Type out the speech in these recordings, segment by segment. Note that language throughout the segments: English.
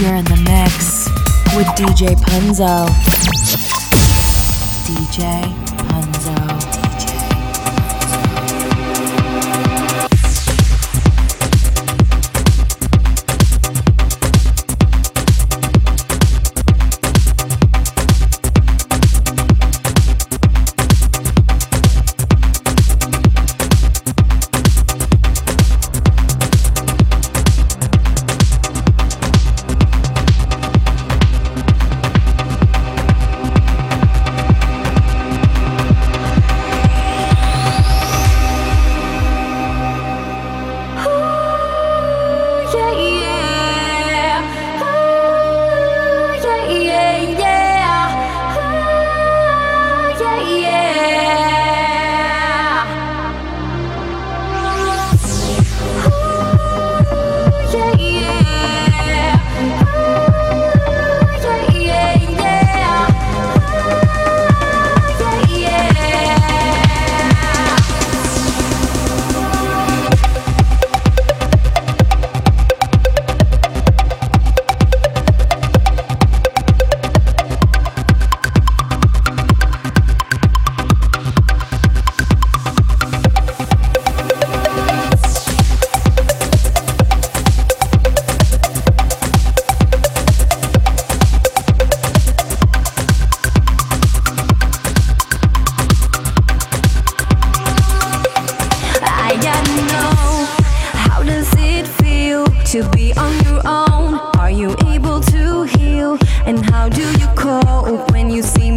You're in the mix with DJ Punzo. DJ Punzo. To you strong when you all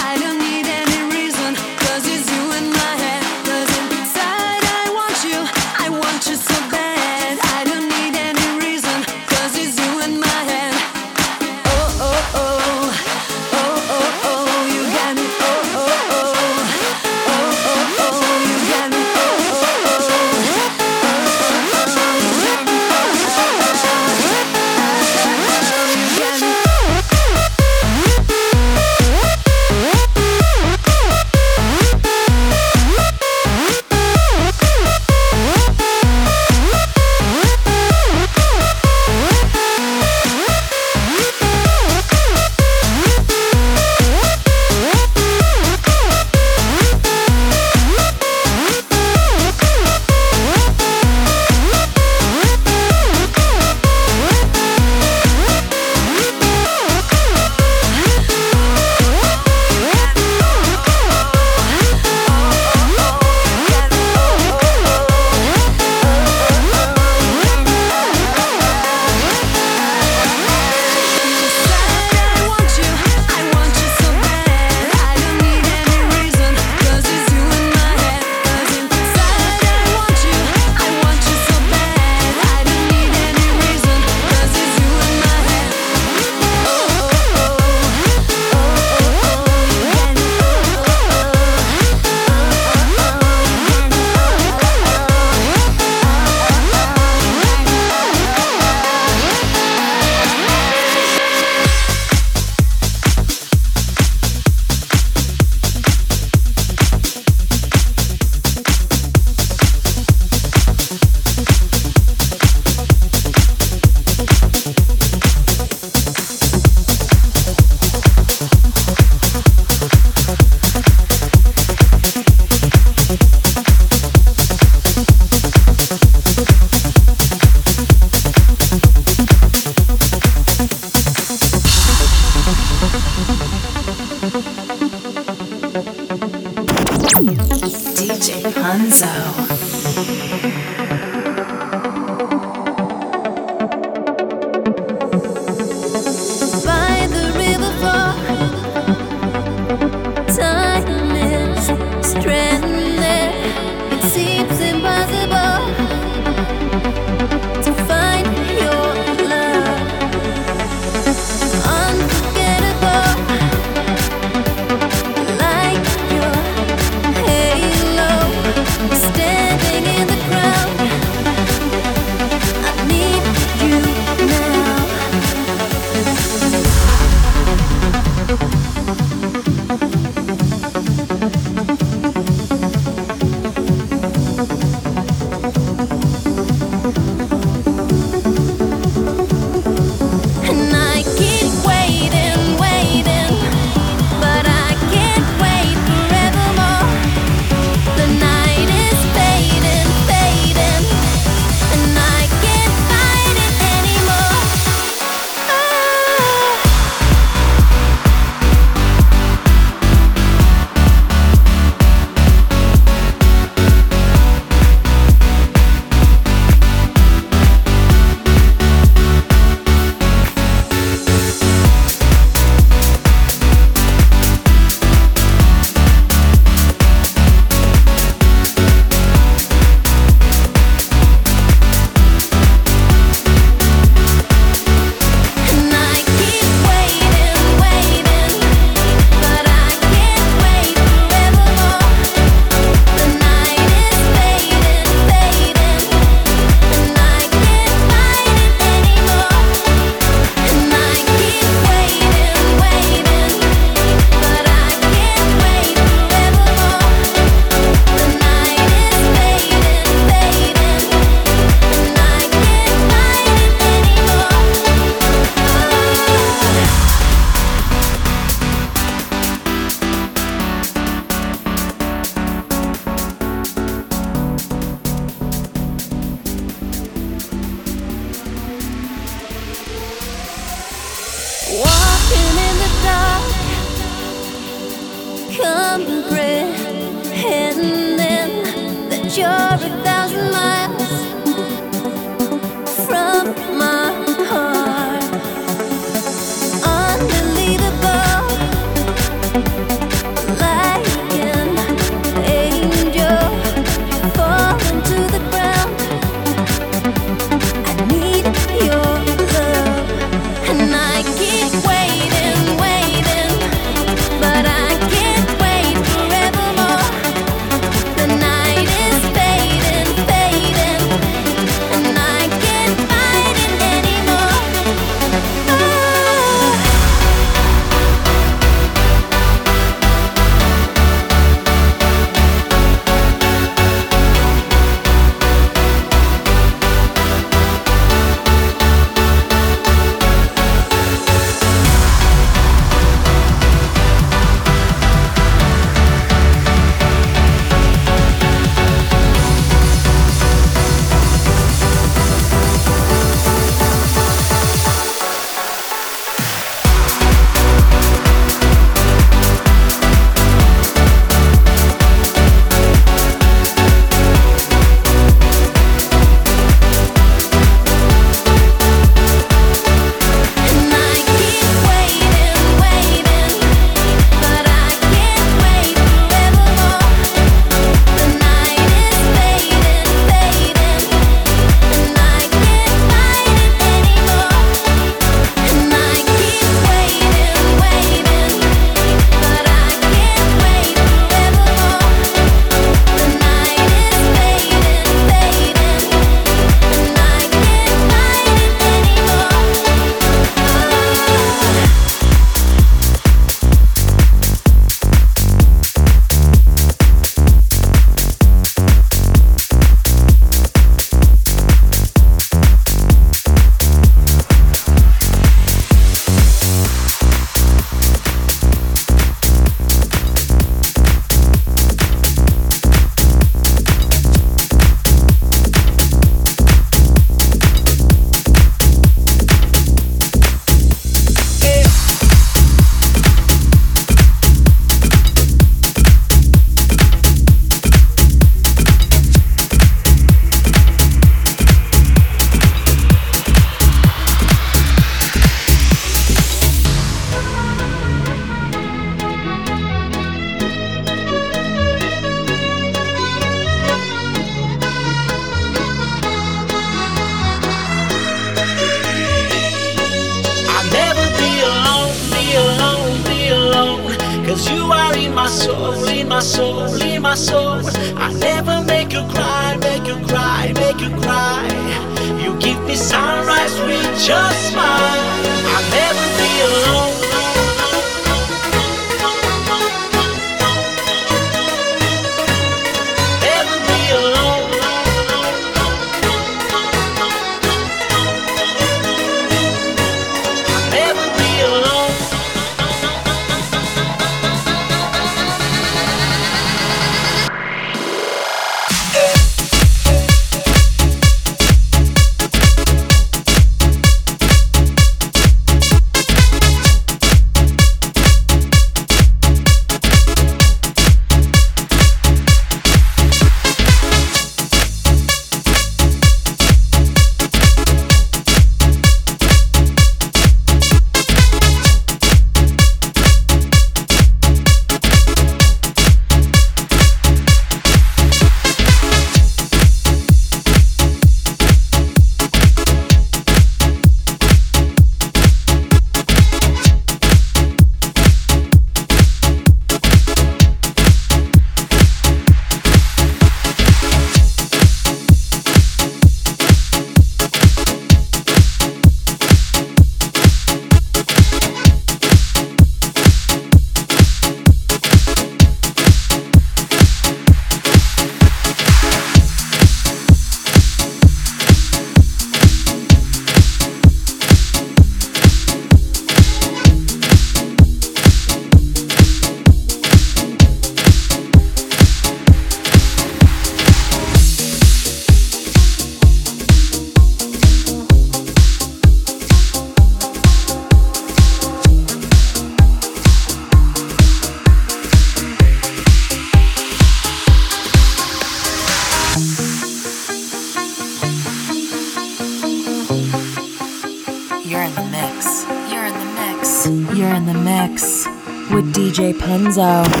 DJ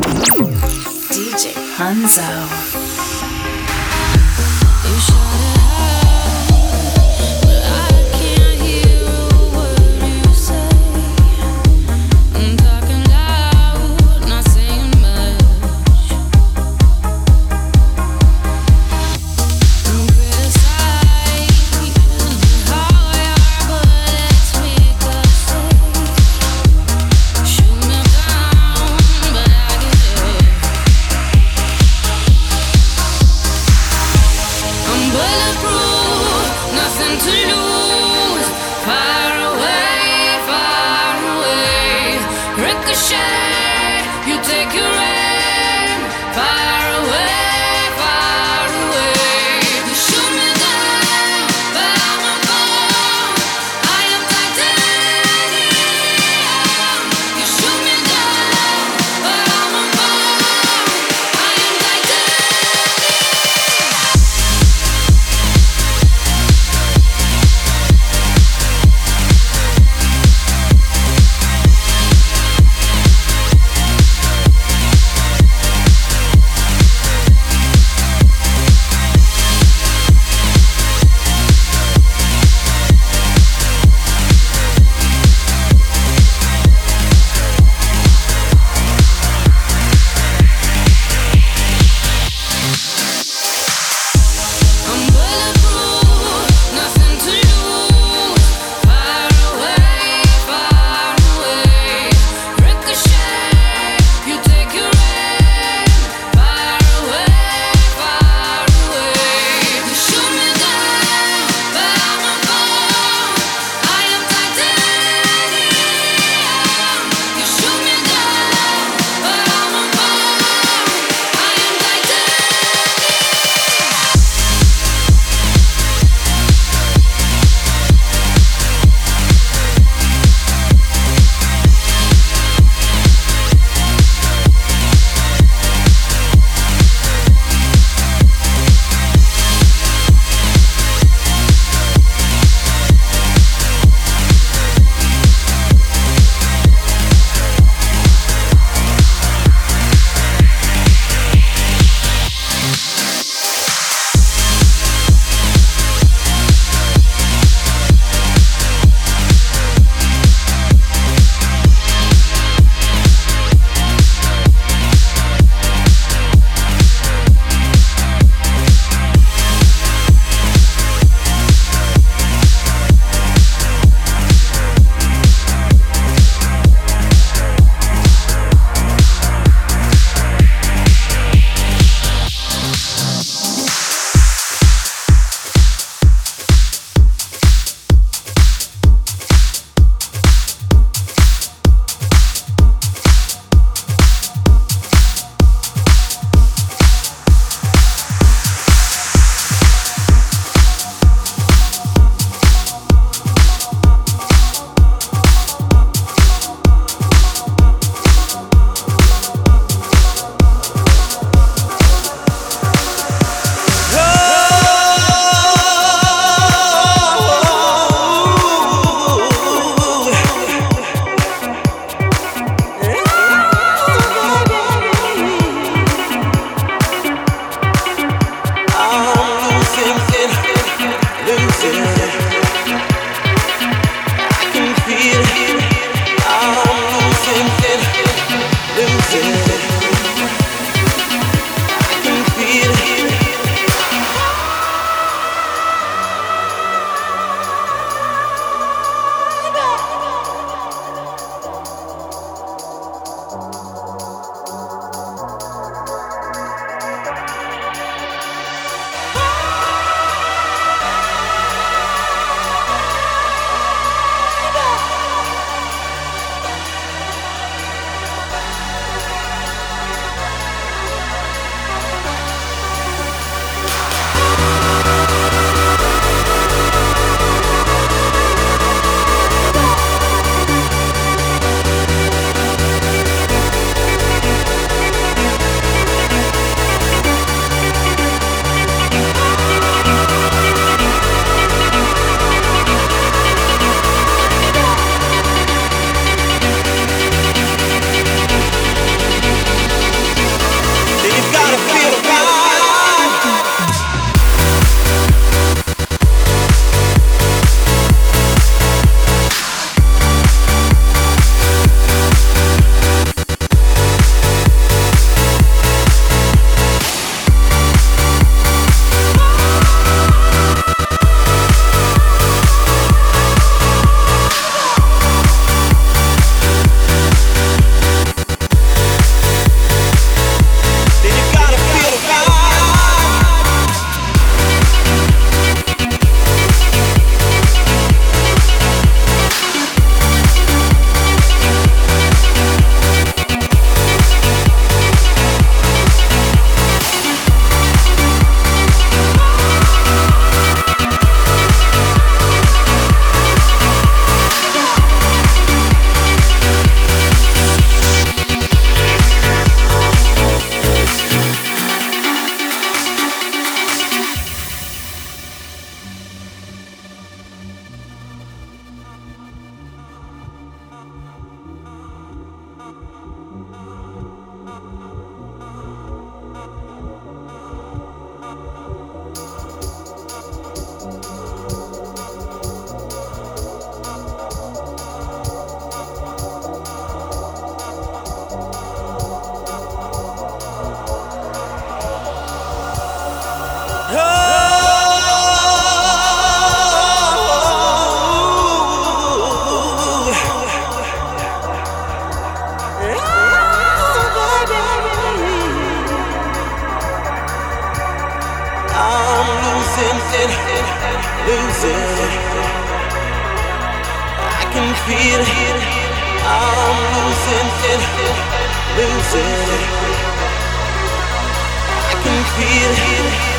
It. I'm losing it, losing it. I can feel it.